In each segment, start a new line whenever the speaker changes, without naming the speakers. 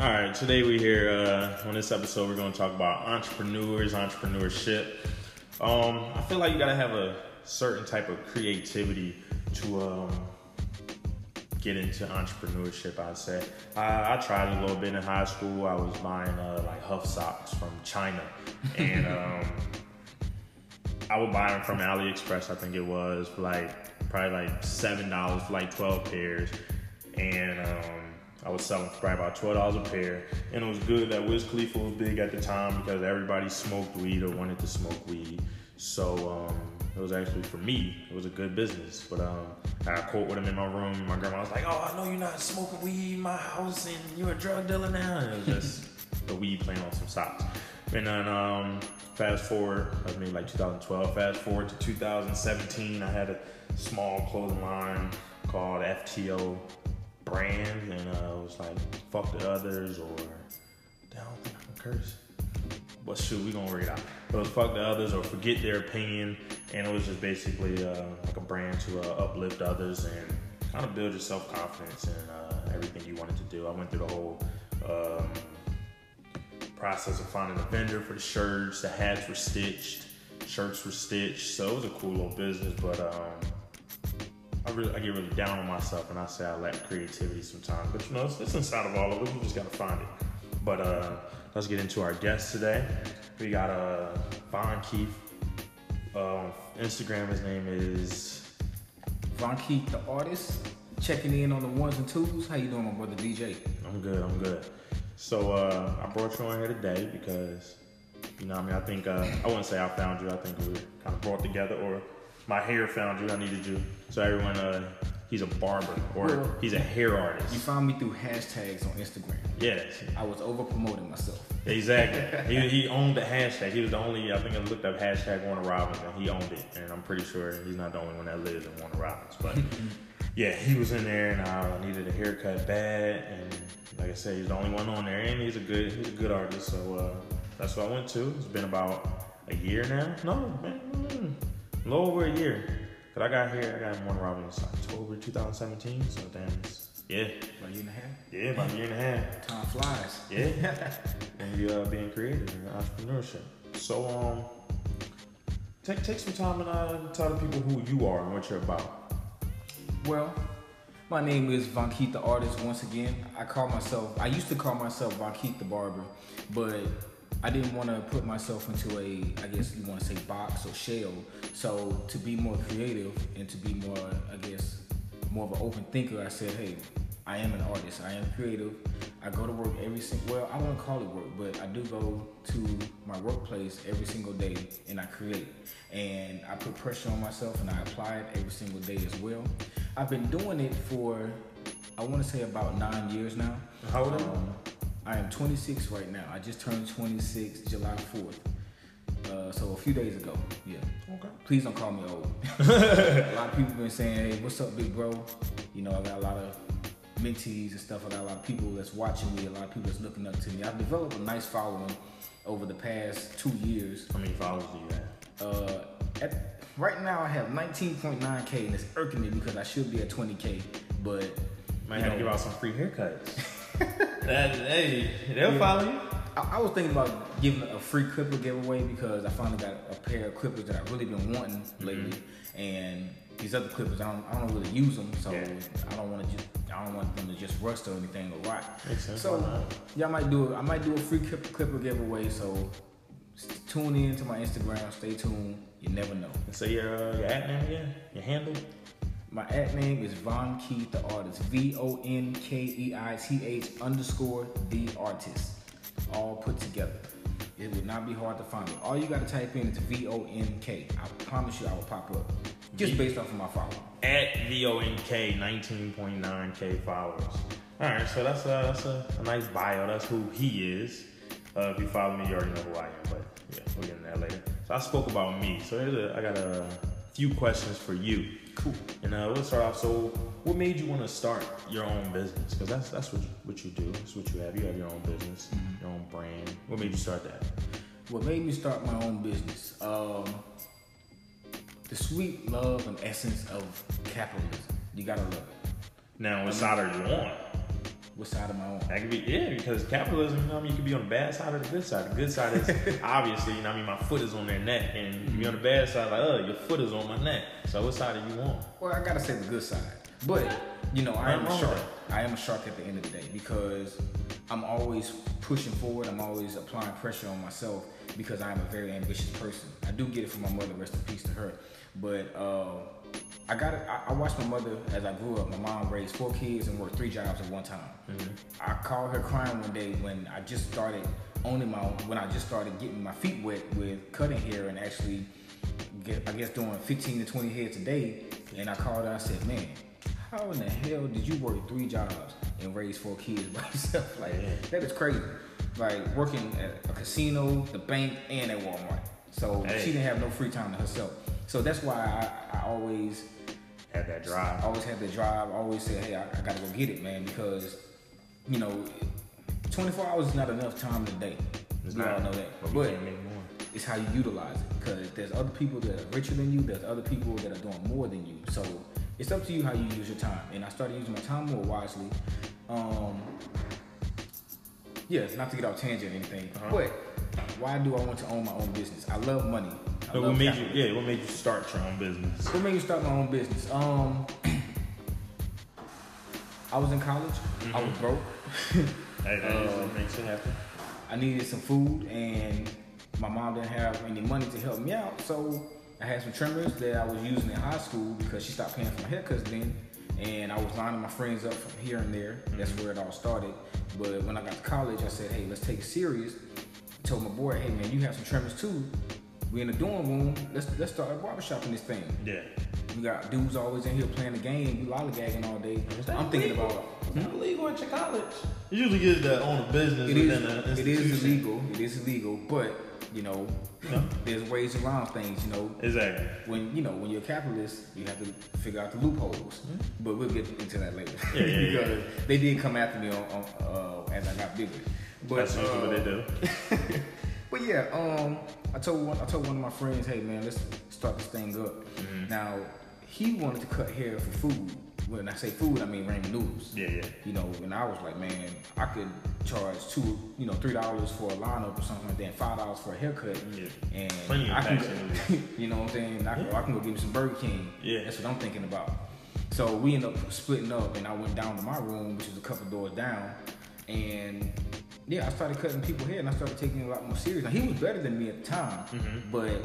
All right, today we here uh, on this episode. We're going to talk about entrepreneurs, entrepreneurship. Um, I feel like you got to have a certain type of creativity to um, get into entrepreneurship. I'd say I, I, tried a little bit in high school. I was buying uh, like HUF socks from China, and um, I would buy them from AliExpress. I think it was like probably like seven dollars for like twelve pairs, and um, I was selling for probably about twelve dollars a pair, and it was good that Wiz Khalifa was big at the time because everybody smoked weed or wanted to smoke weed. So um, it was actually for me, it was a good business. But um, I got caught with him in my room. My grandma was like, "Oh, I know you're not smoking weed in my house, and you're a drug dealer now." And it was just the weed playing on some socks. And then um, fast forward, I mean like 2012. Fast forward to 2017, I had a small clothing line called FTO brand, and uh, it was like fuck the others or I don't think I can curse. But shoot, we gonna it out. Was fuck the others or forget their opinion, and it was just basically uh, like a brand to uh, uplift others and kind of build your self confidence and uh, everything you wanted to do. I went through the whole um, process of finding a vendor for the shirts. The hats were stitched, shirts were stitched, so it was a cool little business, but. Um, I really, I get really down on myself and I say I lack creativity sometimes. But you know, it's, it's inside of all of us. We just gotta find it. But uh, let's get into our guest today. We got uh, Von Keith. Uh, Instagram, his name is
Von Keith, the artist. Checking in on the ones and twos. How you doing, my brother DJ?
I'm good. I'm good. So uh, I brought you on here today because you know, I mean, I think uh, I wouldn't say I found you. I think we kind of brought together, or my hair found you. I needed you. So everyone, uh, he's a barber or well, he's a hair artist.
You found me through hashtags on Instagram.
Yes.
I was over promoting myself.
Exactly. he, he owned the hashtag. He was the only, I think I looked up hashtag Warner Robins and he owned it. And I'm pretty sure he's not the only one that lives in Warner Robins. But yeah, he was in there and I needed a haircut bad. And like I said, he's the only one on there. And he's a good, he's a good artist. So uh, that's what I went to. It's been about a year now. No, man, little over a year. Cause I got here, I got in Warner Robins October 2017. So then, yeah,
about a year and a half.
Yeah, about a year and a half.
Time flies.
Yeah, and you uh, being creative and entrepreneurship. So um, take take some time and uh, tell the people who you are and what you're about.
Well, my name is Von Keith the artist. Once again, I call myself. I used to call myself Von Keith the barber, but I didn't want to put myself into a, I guess you want to say box or shell. So to be more creative and to be more, I guess, more of an open thinker, I said, hey, I am an artist. I am creative. I go to work every single, well, I not call it work, but I do go to my workplace every single day and I create. And I put pressure on myself and I apply it every single day as well. I've been doing it for, I want to say about nine years now.
How old are you? Um,
I am 26 right now. I just turned 26 July 4th. Uh, so a few days ago, yeah.
Okay.
Please don't call me old. a lot of people been saying, "Hey, what's up, big bro?" You know, I got a lot of mentees and stuff. I got a lot of people that's watching me. A lot of people that's looking up to me. I've developed a nice following over the past two years.
How many followers do you
have? Uh, at, right now I have 19.9k, and it's irking me because I should be at 20k. But
might have to give out some free haircuts. that, hey, they'll yeah. follow you.
I, I, was thinking about giving a free clipper giveaway because I finally got a pair of clippers that I've really been wanting lately, mm-hmm. and these other clippers I don't, I don't really use them, so yeah. I don't want to just I don't want them to just rust or anything or rot. So yeah, I might do I might do a free clipper giveaway. So tune in to my Instagram. Stay tuned. You never know.
So your uh, your at name again. Your handle.
My at name is Von Keith the artist. V O N K E I T H underscore the artist. All put together. It would not be hard to find me. All you gotta type in is V O N K. I promise you I will pop up. Just based off of my following.
At V O N K, 19.9K followers. Alright, so that's, a, that's a, a, nice bio. That's who he is. Uh, if you follow me, you already know who I am, but yeah, we'll get into that later. So I spoke about me. So here's a, I got a few questions for you.
Cool.
And uh, we'll start off. So, what made you want to start your own business? Because that's that's what you, what you do. That's what you have. You have your own business, mm-hmm. your own brand. What made you start that?
What made me start my own business? Um, the sweet love and essence of capitalism. You gotta love it.
Now, what side are you on?
What side am I on?
That could be yeah, because capitalism, you know, I mean, you could be on the bad side or the good side. The good side is obviously, you know, I mean, my foot is on their neck, and you be on the bad side, like, oh, your foot is on my neck. So what side are you on?
Well, I gotta say the good side, but you know, I am a shark. I am a shark at the end of the day because I'm always pushing forward. I'm always applying pressure on myself because I am a very ambitious person. I do get it from my mother. Rest in peace to her. But uh, I got it. I, I watched my mother as I grew up. My mom raised four kids and worked three jobs at one time. I called her crying one day when I just started owning my when I just started getting my feet wet with cutting hair and actually, get, I guess, doing 15 to 20 heads a day. And I called her. I said, "Man, how in the hell did you work three jobs and raise four kids by yourself? Like that is crazy. Like working at a casino, the bank, and at Walmart. So
Hey.
she didn't have no free time to herself. So that's why I, I always
Had that
I
drive.
always had the drive. I always said, hey, I, I gotta go get it, man, because you know, 24 hours is not enough time in a day.
It's
we all know that.
But
But,
we can't make more.
it's how you utilize it. Because there's other people that are richer than you. There's other people that are doing more than you. So it's up to you how you use your time. And I started using my time more wisely. Um, yeah, not to get off tangent or anything,
Uh-huh.
but why do I want to own my own business? I love money. I
But
love
what made you? Yeah, what made you start your own business?
What made me start my own business? Um, I was in college. I was broke.
Hey, that
Uh,
makes it happen.
I needed some food, and my mom didn't have any money to help me out. So I had some trimmers that I was using in high school because she stopped paying for my haircuts then. And I was lining my friends up from here and there. That's where it all started. But when I got to college, I said, "Hey, let's take it serious." told my boy, "Hey man, you have some trimmers too. We in the dorm room. Let's let's start a barbershop in this thing."
Yeah.
We got dudes always in here playing the game. We lollygagging all day. I'm thinking about
It's not hmm? illegal at your college. You usually get to own a business
it
within
is
an
it
institution.
is illegal. It is illegal, but you know,
Yeah.
there's ways around things. You know,
Exactly.
when you know when you're a capitalist, you have to figure out the loopholes. But we'll get into that later
Mm-hmm. Yeah, yeah, yeah.
because they did come after me on, on uh, as I got bigger. But
That's usually
uh,
what they do.
But yeah, um, I told one, I told one of my friends, hey man, let's start this thing up.
Mm-hmm.
Now he wanted to cut hair for food. When I say food, I mean ramen noodles.
Yeah, yeah.
You know, and I was like, man, I could charge two, you know, three dollars for a lineup or something like that, and five dollars for a haircut.
Yeah.
And
Plenty
I can, go, you know what I'm saying? I, can-
Yeah.
I can go get me some Burger King.
Yeah.
That's what I'm thinking about. So we ended up splitting up, and I went down to my room, which is a couple doors down, and yeah, I started cutting people hair, and I started taking it a lot more serious. Now he was better than me at the time,
Mm-hmm.
but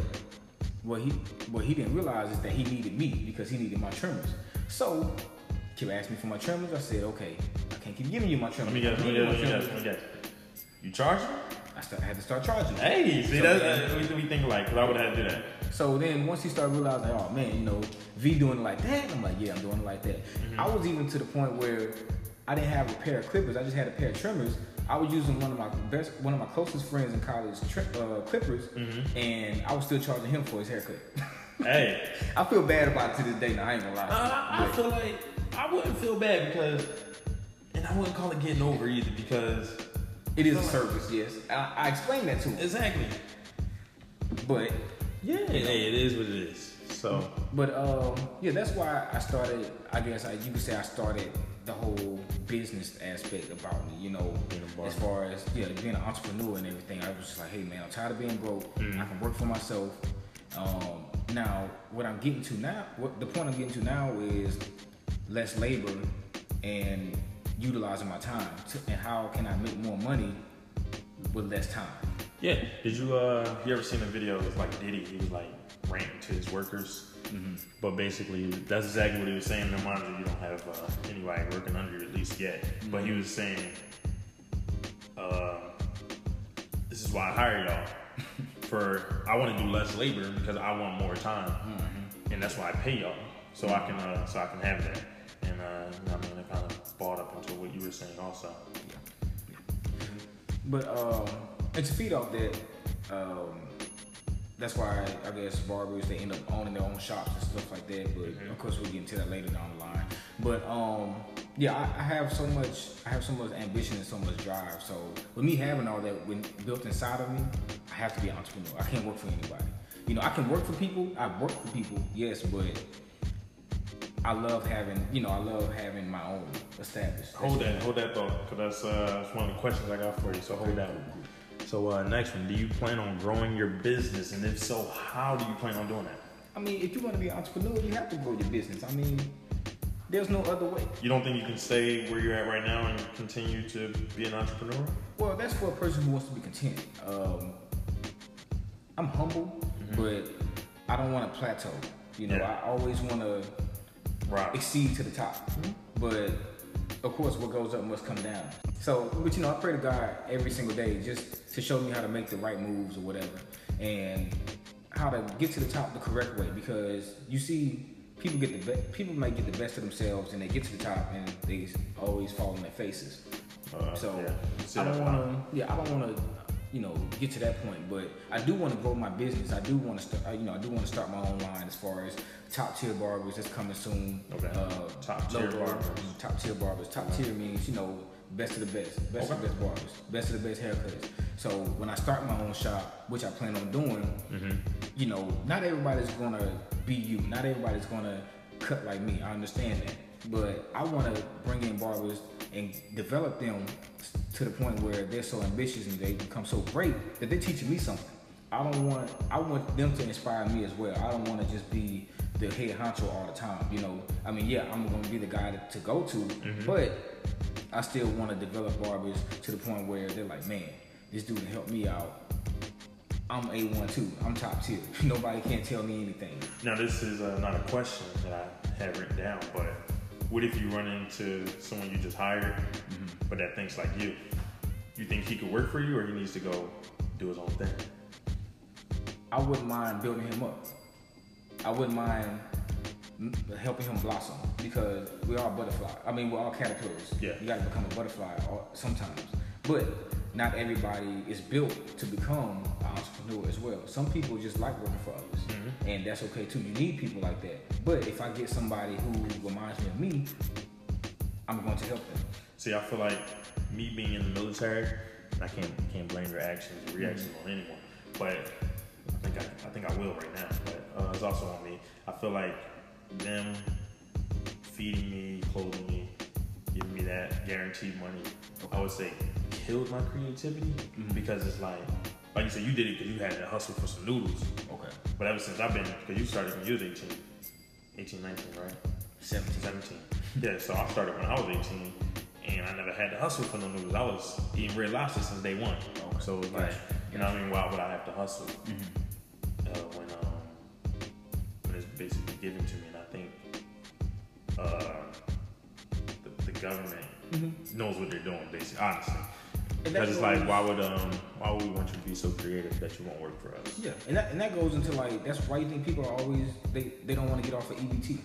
what he what he didn't realize is that he needed me because he needed my trimmers. So he asked me for my trimmers. I said, okay, I can't keep giving you my trimmers.
Let me guess. Let me guess. Let me guess. Let me guess. You charge them?
I, start, I had to start charging.
Hey, see,
So
that's
then-
uh, we, we think like, cause I would have to do that.
So then once he started realizing, oh man, you know, V doing it like that, I'm like, yeah, I'm doing it like that.
Mm-hmm.
I was even to the point where I didn't have a pair of clippers, I just had a pair of trimmers. I was using one of my best, one of my closest friends in college, uh, clippers,
Mm-hmm.
and I was still charging him for his haircut.
Hey,
I feel bad about it to this day. Now I ain't gonna lie.
I, I feel like I wouldn't feel bad because, and I wouldn't call it getting over either because
it is a service, yes. I, I explained that to him,
exactly.
but
Yeah, hey, it is what it is. So
But um, yeah, that's why I started. I guess I, you could say I started the whole business aspect about me. You know,
Being a barber.
as far as yeah, being an entrepreneur and everything. I was just like, hey man, I'm tired of being broke.
Mm.
I can work for myself. Um, now, what I'm getting to now, what the point I'm getting to now is less labor and utilizing my time. To, and how can I make more money with less time?
yeah, did you uh you ever seen a video of like Diddy? He was like ranting to his workers, but basically that's exactly what he was saying. No matter you don't have uh, anybody working under you at least yet, but he was saying, uh, this is why I hire y'all. For I want to do less labor because I want more time, and that's why I pay y'all so I can uh, so I can have that. And uh, you know what I mean, it kind of bought up into what you were saying also.
But um, and to feed off that, um, that's why I, guess barbers they end up owning their own shops and stuff like that. But of course we'll get into that later down the line. But um, yeah, I, I have so much, I have so much ambition and so much drive. So with me having all that when built inside of me, I have to be an entrepreneur. I can't work for anybody. You know, I can work for people. I work for people, yes, but I love having, you know, I love having my own established.
Hold that, hold that thought, because that's, uh, that's one of the questions I got for you. So hold that. So uh, next one, do you plan on growing your business, and if so, how do you plan on doing that?
I mean, if you want to be an entrepreneur, you have to grow your business. I mean, there's no other way.
You don't think you can stay where you're at right now and continue to be an entrepreneur?
Well, that's for a person who wants to be content. Um, I'm humble,
Mm-hmm.
but I don't want to plateau. You know,
Yeah.
I always want to
Right.
exceed to the top. But of course, what goes up must come down. So, but you know, I pray to God every single day just to show me how to make the right moves or whatever, and how to get to the top the correct way. Because you see, people get the be- people might get the best of themselves, and they get to the top, and they always fall on their faces.
Uh,
So
yeah.
I don't want to. Yeah, I don't want to. You know, get to that point, but I do want to grow my business. I do want to start. You know, I do want to start my own line as far as top tier barbers that's coming soon.
Okay.
Uh,
Top tier barbers.
Top tier barbers. Top tier means you know best of the best, best of the best barbers, best of the best haircuts. So when I start my own shop, which I plan on doing,
Mm-hmm.
you know, not everybody's gonna be you. Not everybody's gonna cut like me. I understand that, but I want to bring in barbers and develop them to the point where they're so ambitious and they become so great that they're teaching me something. I don't want. I want them to inspire me as well. I don't want to just be the head honcho all the time. You know, I mean, yeah, I'm gonna be the guy to, to go to, but I still want to develop barbers to the point where they're like, man, this dude helped me out. I'm A1 too. I'm top tier. Nobody can't tell me anything.
Now, this is uh, not a question that I had written down, but what if you run into someone you just hired,
Mm-hmm.
But that thinks like you? You think he could work for you, or he needs to go do his own thing?
I wouldn't mind building him up. I wouldn't mind helping him blossom because we are butterfly. I mean, we're all caterpillars.
Yeah.
You got to become a butterfly sometimes. But not everybody is built to become an entrepreneur as well. Some people just like working for others,
Mm-hmm.
and that's okay too. You need people like that. But if I get somebody who reminds me of me, I'm going to help them.
See, I feel like me being in the military, I can't can't blame your actions or reactions on anyone, but I think I, I think I will right now. But uh, it's also on me. I feel like them feeding me, clothing me, giving me that guaranteed money. I would say killed my creativity because it's like, like you said, you did it because you had to hustle for some noodles.
Okay.
But ever since I've been, because you started when you was 18, 18, 19, right?
17.
17. Yeah, so I started when I was 18, and I never had to hustle for no noodles. I was eating red lobster since day one.
Okay.
So like, you know what I mean? Why would I have to hustle
Mm-hmm.
uh, when um, when it's basically given to me? And I think uh, the, the government knows what they're doing, basically, honestly. Because it's like, why would um, why would we want you to be so creative that you won't work for us?
Yeah, and that, and that goes into like that's why you think people are always they, they don't want to get off of EBT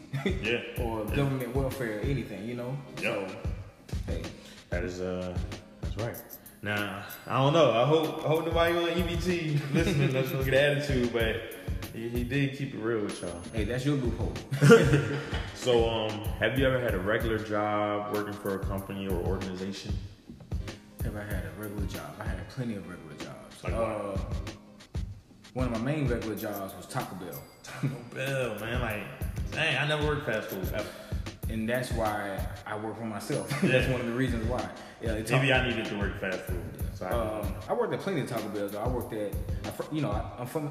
Yeah.
or
Yeah.
government welfare or anything, you know.
Yeah.
So hey,
That is uh, that's right. Now I don't know. I hope I hope nobody on EBT listening doesn't look at attitude, but he, he did keep it real with y'all.
hey, that's your loophole.
So um, have you ever had a regular job working for a company or organization?
Have I had a regular job? I had plenty of regular jobs.
Like
uh, one of my main regular jobs was Taco Bell,
Taco Bell, man. Like, dang, I never worked fast food ever.
And that's why I work for myself.
Yeah.
that's one of the reasons why. Yeah,
Maybe I needed to work fast food. So I,
Um, I worked at plenty of Taco Bells. though. I worked at, I, you know, I, I'm from.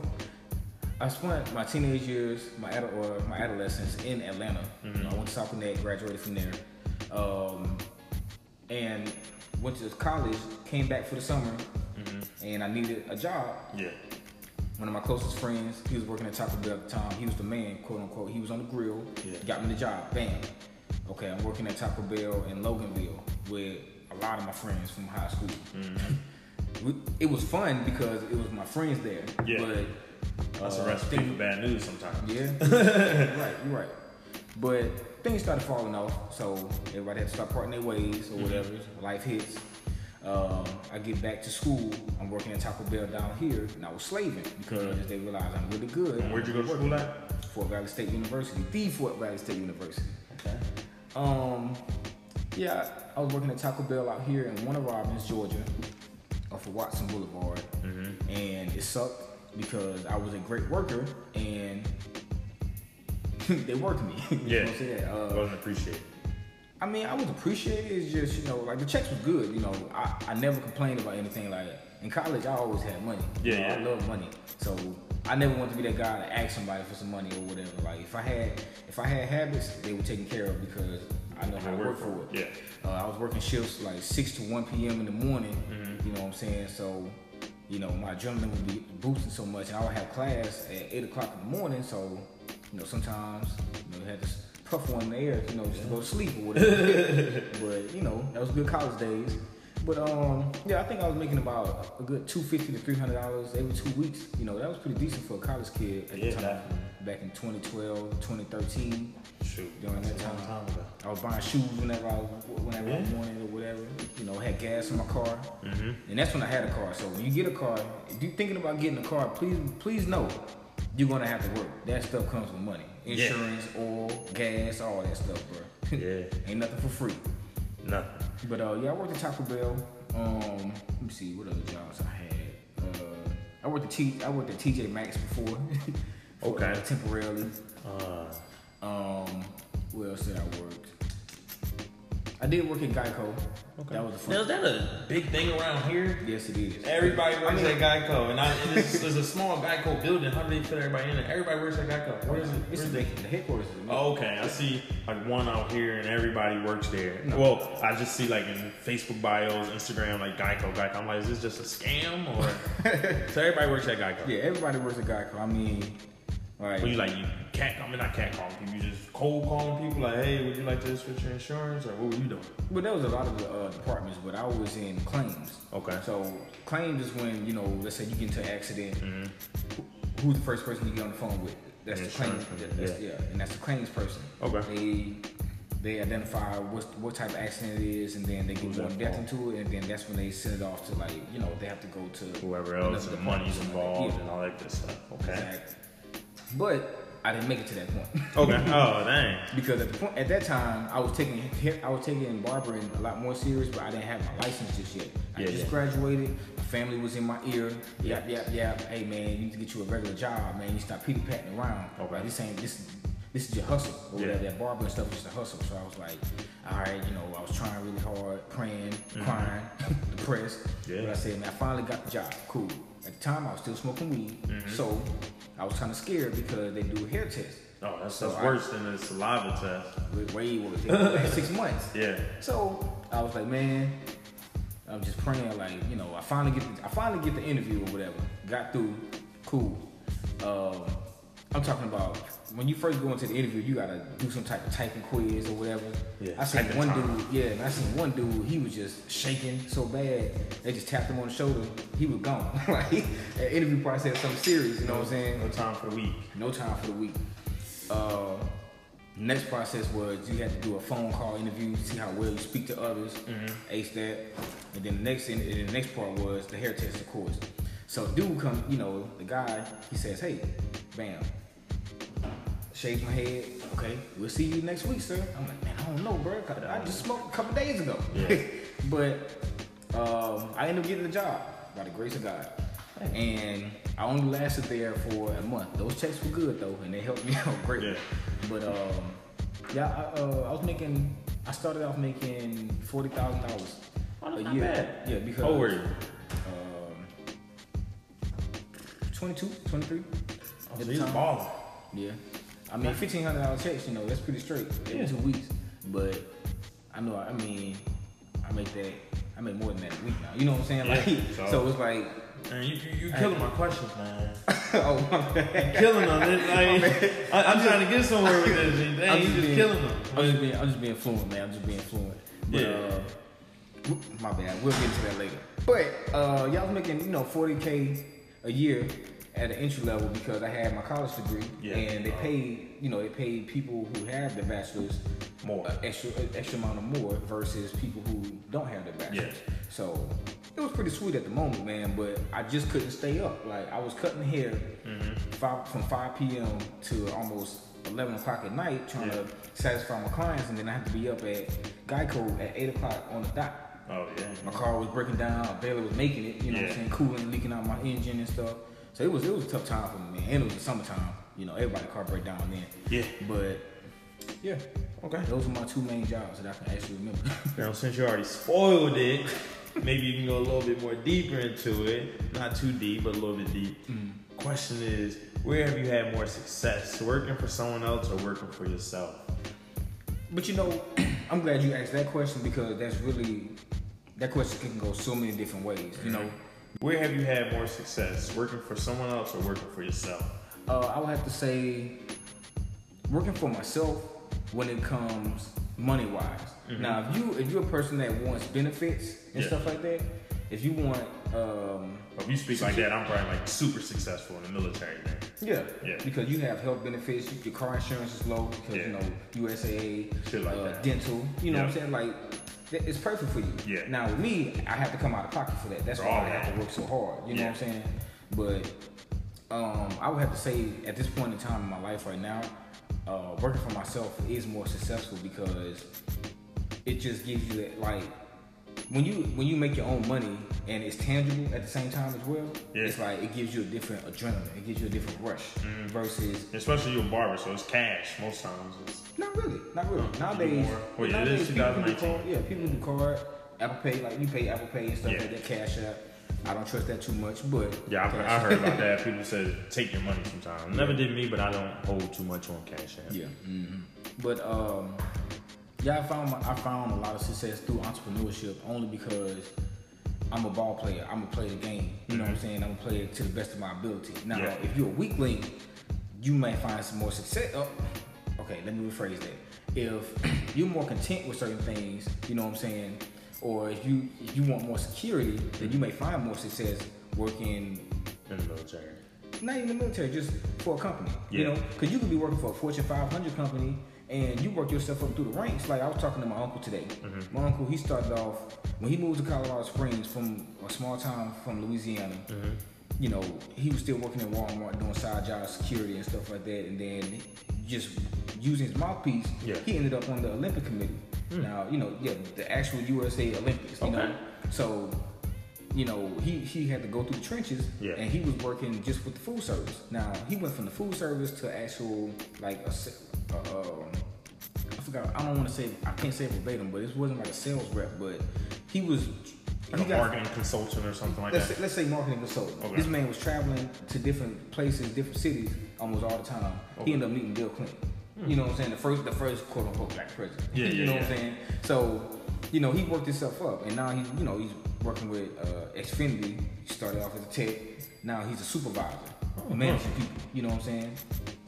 I spent my teenage years, my or my adolescence in Atlanta. Know, I went to South Gwinnett, graduated from there, um, and went to college. Came back for the summer, and I needed a job.
yeah.
One of my closest friends, he was working at Taco Bell at the time. He was the man, quote unquote. He was on the grill.
Yeah.
Got me the job. Bam. Okay, I'm working at Taco Bell in Loganville with a lot of my friends from high school. We- It was fun because it was my friends there.
Yeah.
But
That's
uh,
a recipe
thing-
for bad news sometimes.
yeah, you're right, you're right. But things started falling off, so everybody had to start parting their ways or whatever. Life hits. Um, I get back to school. I'm working at Taco Bell down here, and I was slaving because they realized I'm really good.
And where'd you go to school at?
Fort Valley State University, the Fort Valley State University.
Okay.
Um, yeah, I was working at Taco Bell out here in Warner Robins, Georgia, off of Watson Boulevard, and it sucked because I was a great worker and they worked me. You know
Yeah.
what I'm saying? Uh,
Wasn't appreciated.
I mean, I was appreciated. It's just you know, like the checks was good. You know, I, I never complained about anything. Like that. in college, I always had money. You
Yeah,
I love money. So I never wanted to be that guy to ask somebody for some money or whatever. Like if I had if I had habits, they were taken care of because I know how to work for it.
Yeah.
Uh, I was working shifts like six to one p.m. in the morning.
Mm-hmm.
You know what I'm saying? So, you know, my adrenaline would be boosting so much, and I would have class at eight o'clock in the morning. So, you know, sometimes you know, had this puff one in the air, you know, just to go to sleep or whatever. but you know, that was good college days. But um, yeah, I think I was making about a good two fifty to three hundred dollars every two weeks. You know, that was pretty decent for a college kid at
Yeah,
the time.
definitely.
Back in 2012, 2013
Shoot.
during that
That's a long
time.
time.
I was buying shoes whenever I was, whenever I wanted or whatever. You know, had gas in my car,
Mm-hmm.
and that's when I had a car. So when you get a car, if you're thinking about getting a car, please, please know you're gonna have to work. That stuff comes with money,
Yeah.
insurance, oil, gas, all that stuff, bro.
Yeah.
Ain't nothing for free.
Nothing.
But uh, yeah, I worked at Taco Bell. Um, let me see what other jobs I had. Uh, I worked at T. I worked at TJ Maxx before. for,
Okay.
uh, temporarily.
Uh,
Um, where else did I work? I did work at Geico. That was a fun.
Now, is that a big thing around here?
Yes, it is.
Everybody works
I mean-
at Geico, and, I, and it's, it's a small Geico building. How do they fit everybody in there? Everybody works at Geico. Where is it?
It's
Where's
the,
it?
the headquarters. Is in
Oh, okay, I see like one out here, and everybody works there.
No.
Well, I just see like in Facebook bios, Instagram, like Geico, Geico. I'm like, is this just a scam or? so everybody works at Geico.
Yeah, everybody works at Geico. I mean, like,
But you like you cat? I mean, not cat calling people. You just cold calling people like, hey, would you like to switch your insurance, or what were you doing?
but there was a lot of uh, departments, but I was in claims.
Okay.
So claims is when you know, let's say you get into an accident.
Mm-hmm.
Who's the first person you get on the phone with? That's
The
claims.
company,
That's, yeah. and that's the claims person.
Okay.
They they identify what what type of accident it is, and then they get more depth into it, and then that's when they send it off to like you know they have to go to
Whoever else, the money's involved, and all that good stuff. Okay.
exactly. But I didn't make it to that point.
Okay. Oh dang.
because at the point at that time I was taking I was taking barbering a lot more serious, but I didn't have my license just yet. I
Yeah,
just
yeah.
graduated. My family was in my ear. Yap yap yap. Hey man, you need to get you a regular job, man. You stop pitty patting around.
Okay.
Like, this ain't this. This is your hustle or
Yeah.
whatever. That barbering stuff is just a hustle. So I was like, all right, you know, I was trying really hard, praying, crying, depressed.
Mm-hmm. Yeah.
But I said, man, I finally got the job. Cool. At the time, I was still smoking weed,
Mm-hmm.
so I was kind of scared because they do a hair test.
Oh, that's,
So
that's
I-
worse than a saliva test.
Way- Way worse. Like six months.
Yeah.
So I was like, man, I'm just praying, like, you know, I finally get the, I finally get the interview or whatever. Got through, cool. Um, I'm talking about when you first go into the interview, you gotta do some type of typing quiz or whatever.
Yeah,
I seen one
time.
dude, yeah, and I seen one dude, he was just shaking so bad. They just tapped him on the shoulder, he was gone. like that interview process, something serious, you know what I'm saying?
No time for the week.
No time for the week. Uh, next process was you had to do a phone call interview, see how well you speak to others, ace that, and then the next thing, and the next part was the hair test, of course. So dude come, you know, the guy, he says, "Hey, bam." Shaves my head. Okay, we'll see you next week, sir. I'm like, man, I don't know, bro. I just smoked a couple days ago.
Yeah.
but um, I ended up getting the job by the grace of God. And I only lasted there for a month. Those checks were good though, and they helped me out great.
Yeah.
But um, yeah, I, uh, I was making. I started off making forty thousand dollars
Oh,
a year.
bad.
Yeah, because
How old were you?
22, 23.
Oh, so
the
you was
time.
balling.
Yeah. I mean, fifteen hundred dollar checks. You know, that's pretty straight every
Yeah.
two weeks. But I know. I mean, I make that. I make more than that a week now. You know what I'm saying?
Yeah,
Like,
so-
so, it's like,
Man, you you, you killing my questions, man.
oh my bad.
killing them. It, like, I, I'm trying to get somewhere with this. and Dang,
I'm
you
just
just
being-
killing them.
I'm just being, I'm just being fluent, man. I'm just being fluent. But,
Yeah.
Uh, my bad. We'll get into that later. But uh, y'all was making, you know, 40k a year at an entry level because I had my college degree,
Yeah.
and they paid, you know, they paid people who have the bachelor's
More.
extra extra amount of more versus people who don't have the bachelor's.
Yeah.
So it was pretty sweet at the moment, man. But I just couldn't stay up. Like I was cutting hair
Mm-hmm.
five, from 5 p.m. to almost 11 o'clock at night, trying to satisfy my clients, and then I had to be up at Geico at 8 o'clock on the dot.
Oh yeah.
My car was breaking down. Bailiff was making it. You know what
Yeah.
I'm saying? Cooling leaking out my engine and stuff. So it was it was a tough time for me, man. And it was the summertime. You know, everybody car break down then.
Yeah.
But yeah,
Okay.
those are my two main jobs that I can actually remember.
Now, since you already spoiled it, maybe you can go a little bit more deeper into it. Not too deep, but a little bit deep. Mm-hmm. Question is, where have you had more success? Working for someone else or working for yourself?
But you know, I'm glad you asked that question because that's really that question can go so many different ways. You know,
Where have you had more success? Working for someone else or working for yourself?
uh, I would have to say working for myself when it comes money wise. Now, if you if you're a person that wants benefits and
Yeah.
stuff like that, if you want, um,
If you speak like that, I'm probably like super successful in the military. Then.
yeah,
Yeah.
because you have health benefits, your car insurance is low because
Yeah.
you know USAA,
Shit like
uh,
that.
dental. You know what I'm saying? Like it's perfect for you.
Yeah.
Now with me, I have to come out of pocket for that. That's why I have to work so hard. You know
Yeah.
what I'm saying? But um, I would have to say at this point in time in my life right now, uh, working for myself is more successful because it just gives you that like when you when you make your own money and it's tangible at the same time as well.
Yeah.
It's like it gives you a different adrenaline. It gives you a different rush
Mm-hmm.
versus
Especially you're a barber, so it's cash most times. It's,
not really, not really.
Huh,
Nowadays,
well, yeah, it
nowadays
is
people do
2019.
card. Yeah, people do card, Apple Pay, like you pay Apple Pay and stuff
Yeah.
like that, Cash App. I don't trust that too much, but
yeah, I, I heard about that. People said take your money sometimes. Never did me, but I don't hold too much on cash app.
Yeah. hmm But um, yeah, I found my, I found a lot of success through entrepreneurship only because I'm a ball player. I'm gonna play the game. You know what I'm mm-hmm. saying? I'm gonna play it to the best of my ability. Now,
Yeah.
if you're a weakling, you may find some more success. Oh, okay, let me rephrase that. If you're more content with certain things, you know what I'm saying, or if you if you want more security, then you may find more success working
In the military.
not even the military, just for a company. You know, because you could be working for a Fortune 500 company and you work yourself up through the ranks. Like I was talking to my uncle today.
Mm-hmm.
My uncle, he started off when he moved to Colorado Springs from a small town from Louisiana.
Mm-hmm.
You know, he was still working at Walmart doing side jobs, security and stuff like that. And then just using his mouthpiece,
Yeah.
He ended up on the Olympic committee. Now, you know, yeah, the actual USA Olympics. You know,
Okay.
so you know, he, he had to go through the trenches
Yeah.
and he was working just with the food service. Now, he went from the food service to actual, like, a, uh, um, I forgot, I don't want to say, I can't say it verbatim, but it wasn't like a sales rep, but he was,
Like
he
a
got-
marketing consultant or something like
let's,
that.
say, let's say marketing consultant.
Okay.
This man was traveling to different places, different cities almost all the time.
Okay.
He ended up meeting Bill Clinton. You know what I'm saying? The first, the first quote unquote black president.
Yeah, yeah you
know
yeah.
what I'm saying? So, you know, he worked himself up, and now he's, you know, he's working with uh, Xfinity. He started off as a tech. Now he's a supervisor,
Oh,
managing people. You know what I'm saying?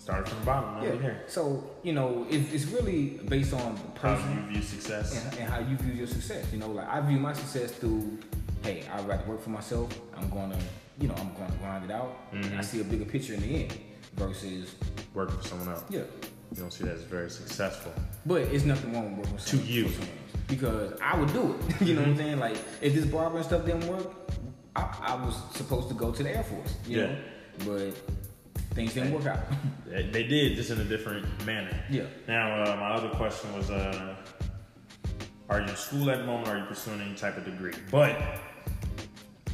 Started from the bottom, now
Yeah.
here.
So, you know, it's, it's really based on the
How
person
you view success.
and, and how you view your success. You know, like I view my success through, hey, I'd rather work for myself. I'm gonna, you know, I'm gonna grind it out. And I
mm-hmm.
see a bigger picture in the end versus,
Working for someone else.
yeah.
You don't see that as very successful.
But it's nothing wrong with working
To
someone,
you.
because I would do it. you know what I'm mm-hmm. saying? Like if this barber and stuff didn't work, I, I was supposed to go to the Air Force. You
Yeah.
know, but things didn't work out.
They did, just in a different manner.
yeah.
Now, uh, my other question was, uh, are you in school at the moment? Or are you pursuing any type of degree? But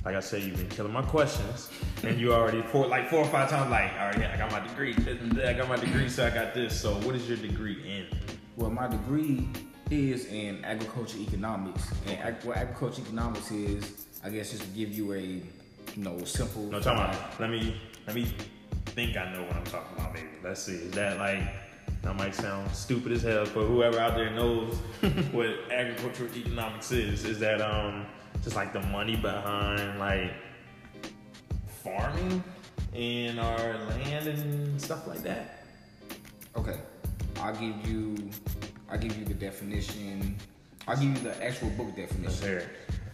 like I said, you've been killing my questions, and you already four like four or five times like, all right, I got my degree. I got my degree, so I got this. So, what is your degree in?
Well, my degree is in agriculture economics, and ag- what agriculture economics is, I guess, just to give you a, you know, simple.
No, talking about. Let me let me think I know what I'm talking about. Maybe let's see. Is that like that might sound stupid as hell, but whoever out there knows what agricultural economics is, is that um just like the money behind like farming and our land and stuff like that.
Okay, I'll give you, I'll give you the definition. I'll give you the actual book definition.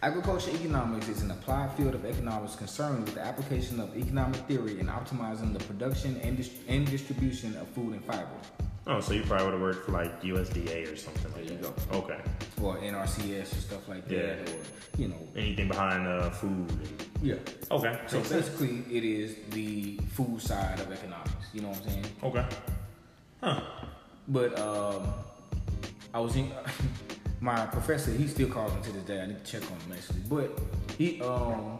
Hear it.
Agriculture economics is an applied field of economics concerned with the application of economic theory in optimizing the production and, dis- and distribution of food and fiber,
Oh, so you probably would have worked for like USDA or something like
There you
that.
go.
Okay.
or NRCS or stuff like that,
Yeah.
or you know,
Anything behind uh, food.
yeah.
Okay.
So
makes sense.
basically, it is the food side of economics. You know what I'm saying?
Okay. Huh.
But um, I was in my professor. He still calls me to this day. I need to check on him actually. But he um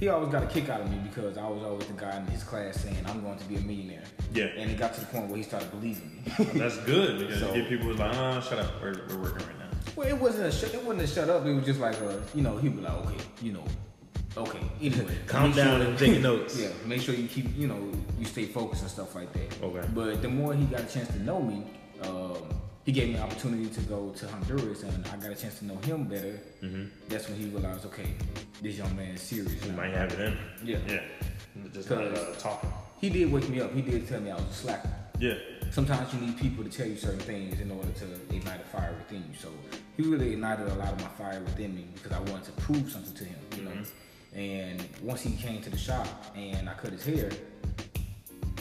he always got a kick out of me because I was always the guy in his class saying I'm going to be a millionaire.
Yeah.
And it got to the point where he started believing me.
That's good because
So-
people who's like, oh, shut up, we're, we're working right now.
well, it wasn't a shut. It wasn't a shut up. It was just like a, you know, he was like, okay, you know, okay. Anyway,
Calm down and take notes.
Yeah, make sure you keep, you know, you stay focused and stuff like that.
Okay.
But the more he got a chance to know me, um, he gave me an opportunity to go to Honduras, and I got a chance to know him better.
Mm-hmm.
That's when he realized, okay, this young man is serious.
He
now.
might have it in.
Yeah.
Yeah. Just not uh, talking.
He did wake me up. He did tell me I was a slacker.
Yeah.
Sometimes you need people to tell you certain things in order to ignite a fire within you. So he really ignited a lot of my fire within me because I wanted to prove something to him, you know.
Mm-hmm.
And once he came to the shop and I cut his hair,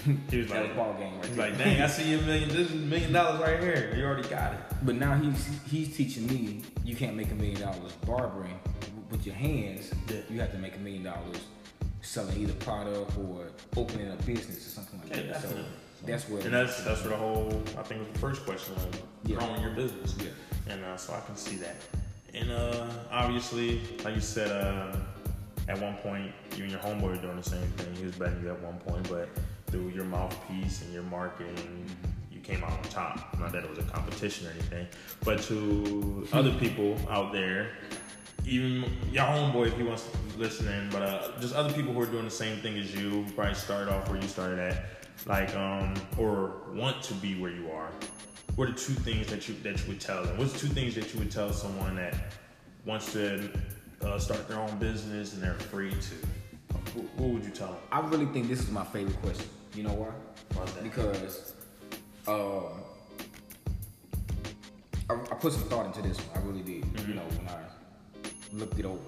He was like,
ball game right
he's like, dang, I see you a million, this is a million dollars right here. You already got it.
But now he's he's teaching me you can't make a million dollars barbering with your hands.
Yeah.
You have to make a million dollars selling either product or opening a business or something like
Yeah,
that. So that's what
And that's that's where the whole I think was the first question was
Yeah.
growing your business.
Yeah.
And uh, so I can see that. And uh, obviously, like you said, uh, at one point you and your homeboy were doing the same thing. He was betting you at one point, but through your mouthpiece and your marketing, you came out on top. Not that it was a competition or anything, but to other people out there, even your homeboy if he wants to listen in, but uh, just other people who are doing the same thing as you, who probably started off where you started at, like um, or want to be where you are. What are two things that you that you would tell them? What's two things that you would tell someone that wants to uh, start their own business and they're afraid to? What, would you tell them?
I really think this is my favorite question. You know why?
That?
Because um, I, I put some thought into this one. I really did.
Mm-hmm.
You know, when I looked it over.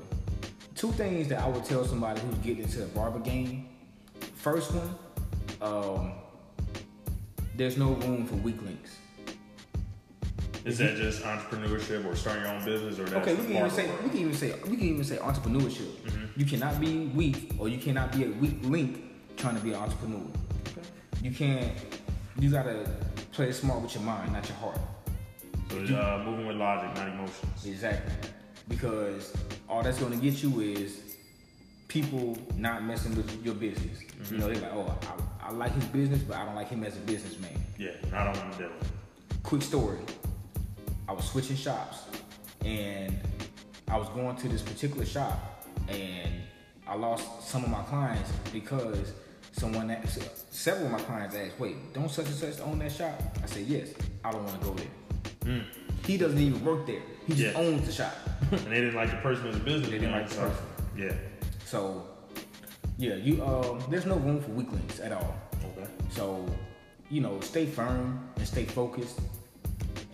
Two things that I would tell somebody who's getting into the barber game. First one, um, there's no room for weak links.
Is that just entrepreneurship or starting your own business, or that's
Okay, we can even say we can even say we can even say entrepreneurship. You cannot be weak, or you cannot be a weak link trying to be an entrepreneur. You can't. You gotta play smart with your mind, not your heart.
So uh, moving with logic, not emotions.
Exactly. Because all that's gonna get you is people not messing with your business. You know, they're like, oh, I, I like his business, but I don't like him as a businessman.
Yeah, I don't want to deal with
quick story. I was switching shops and I was going to this particular shop and I lost some of my clients because someone that several of my clients asked, wait, don't such and such own that shop? I said, yes, I don't want to go there. He doesn't even work there. He just
Yeah.
owns the shop.
And they didn't like the person as a business.
They didn't
man,
like the
so-
person.
Yeah.
So yeah, you um there's no room for weaklings at all.
Okay.
So, you know, stay firm and stay focused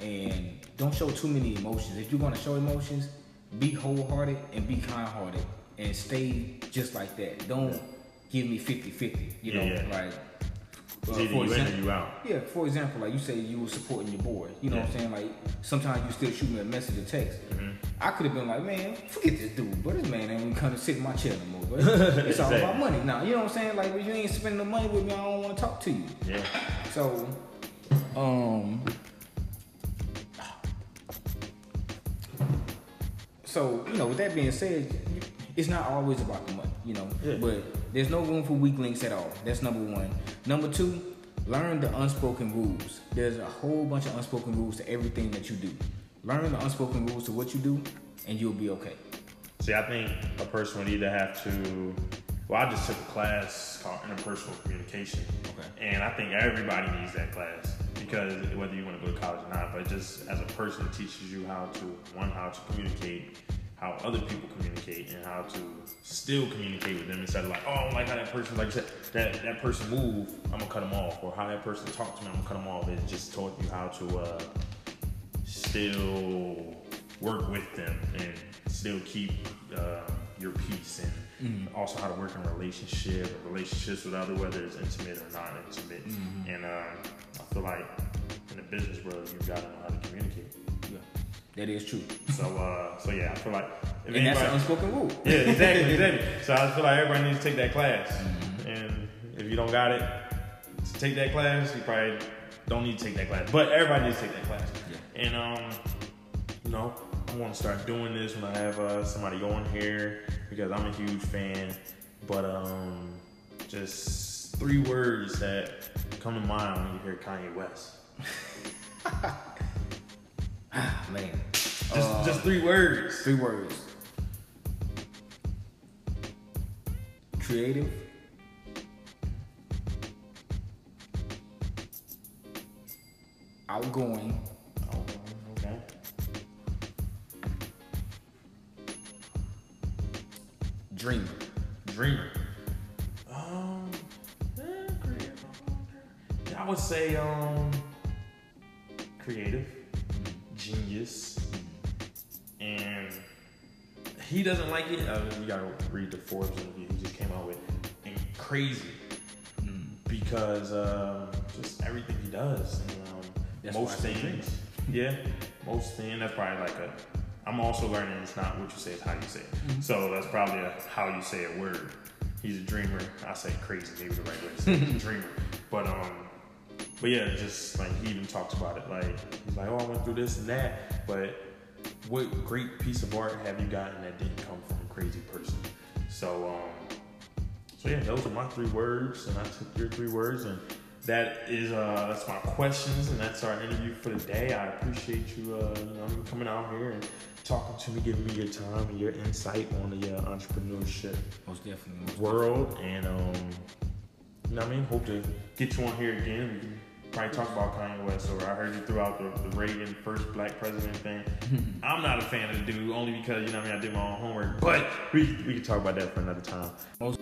and don't show too many emotions. If you're gonna show emotions, be wholehearted and be kind hearted and stay just like that. Don't give me 50 50. You know,
Yeah, yeah.
like uh,
either you in or you out.
yeah, for example, like you say you were supporting your boy. You know what I'm saying? Like sometimes you still shoot me a message or text.
Mm-hmm.
I could have been like, man, forget this dude, but this man ain't even come to sit in my chair no more. But it's all about money now. You know what I'm saying? Like, if you ain't spending the money with me, I don't want to talk to you.
Yeah.
So, um, so you know, with that being said, it's not always about the money, you know.
Yeah.
But there's no room for weak links at all. That's number one. Number two, learn the unspoken rules. There's a whole bunch of unspoken rules to everything that you do. Learn the unspoken rules to what you do, and you'll be okay.
See, I think a person would either have to. Well, I just took a class called interpersonal communication.
Okay.
And I think everybody needs that class because whether you want to go to college or not, but just as a person, it teaches you how to one how to communicate, how other people communicate, and how to still communicate with them instead of like, oh, I don't like how that person like you said that that person move, I'm gonna cut them off, or how that person talked to me, I'm gonna cut them off. It just taught you how to uh, still work with them and still keep uh, your peace and also how to work in relationship relationships with other whether it's intimate or not intimate. And uh, Feel like in the business world you gotta know how to communicate.
Yeah, that is true.
so uh, so yeah I feel like if
And that's an unspoken rule.
yeah exactly exactly. So I feel like everybody needs to take that class. And if you don't got it to take that class you probably don't need to take that class. But everybody needs to take that class.
Yeah.
and um you know, I want to start doing this when I have uh, somebody on here because I'm a huge fan. But um, just three words that come to mind when you hear Kanye West.
Man.
Just,
Uh,
just three words.
Three words. Creative. Outgoing.
Oh, okay.
Dreamer.
Dreamer. Would say um, creative, genius, and he doesn't like it. Uh, you gotta read the Forbes interview he just came out with, and crazy
Mm.
because um, just everything he does. And, um, most things, yeah, most things. That's probably like a. I'm also learning it's not what you say, it's how you say it.
Mm-hmm.
So that's probably a how you say a word. He's a dreamer. I say crazy, maybe the right way to say it. Dreamer. But um, but yeah, just like he even talks about it. Like he's like, oh, I went through this and that. But what great piece of art have you gotten that didn't come from a crazy person? So um, so yeah, those are my three words, and I took your three words, and that is uh that's my questions, and that's our interview for the day. I appreciate you uh you know coming out here and talking to me, giving me your time and your insight on the uh, entrepreneurship
Most definitely. Most
world, and um you know what I mean. Hope to get you on here again. Probably talk about Kanye West, or I heard you threw out the, the Reagan first black president thing. I'm not a fan of the dude only because you know what I mean. I did my own homework, but we we can talk about that for another time.
Most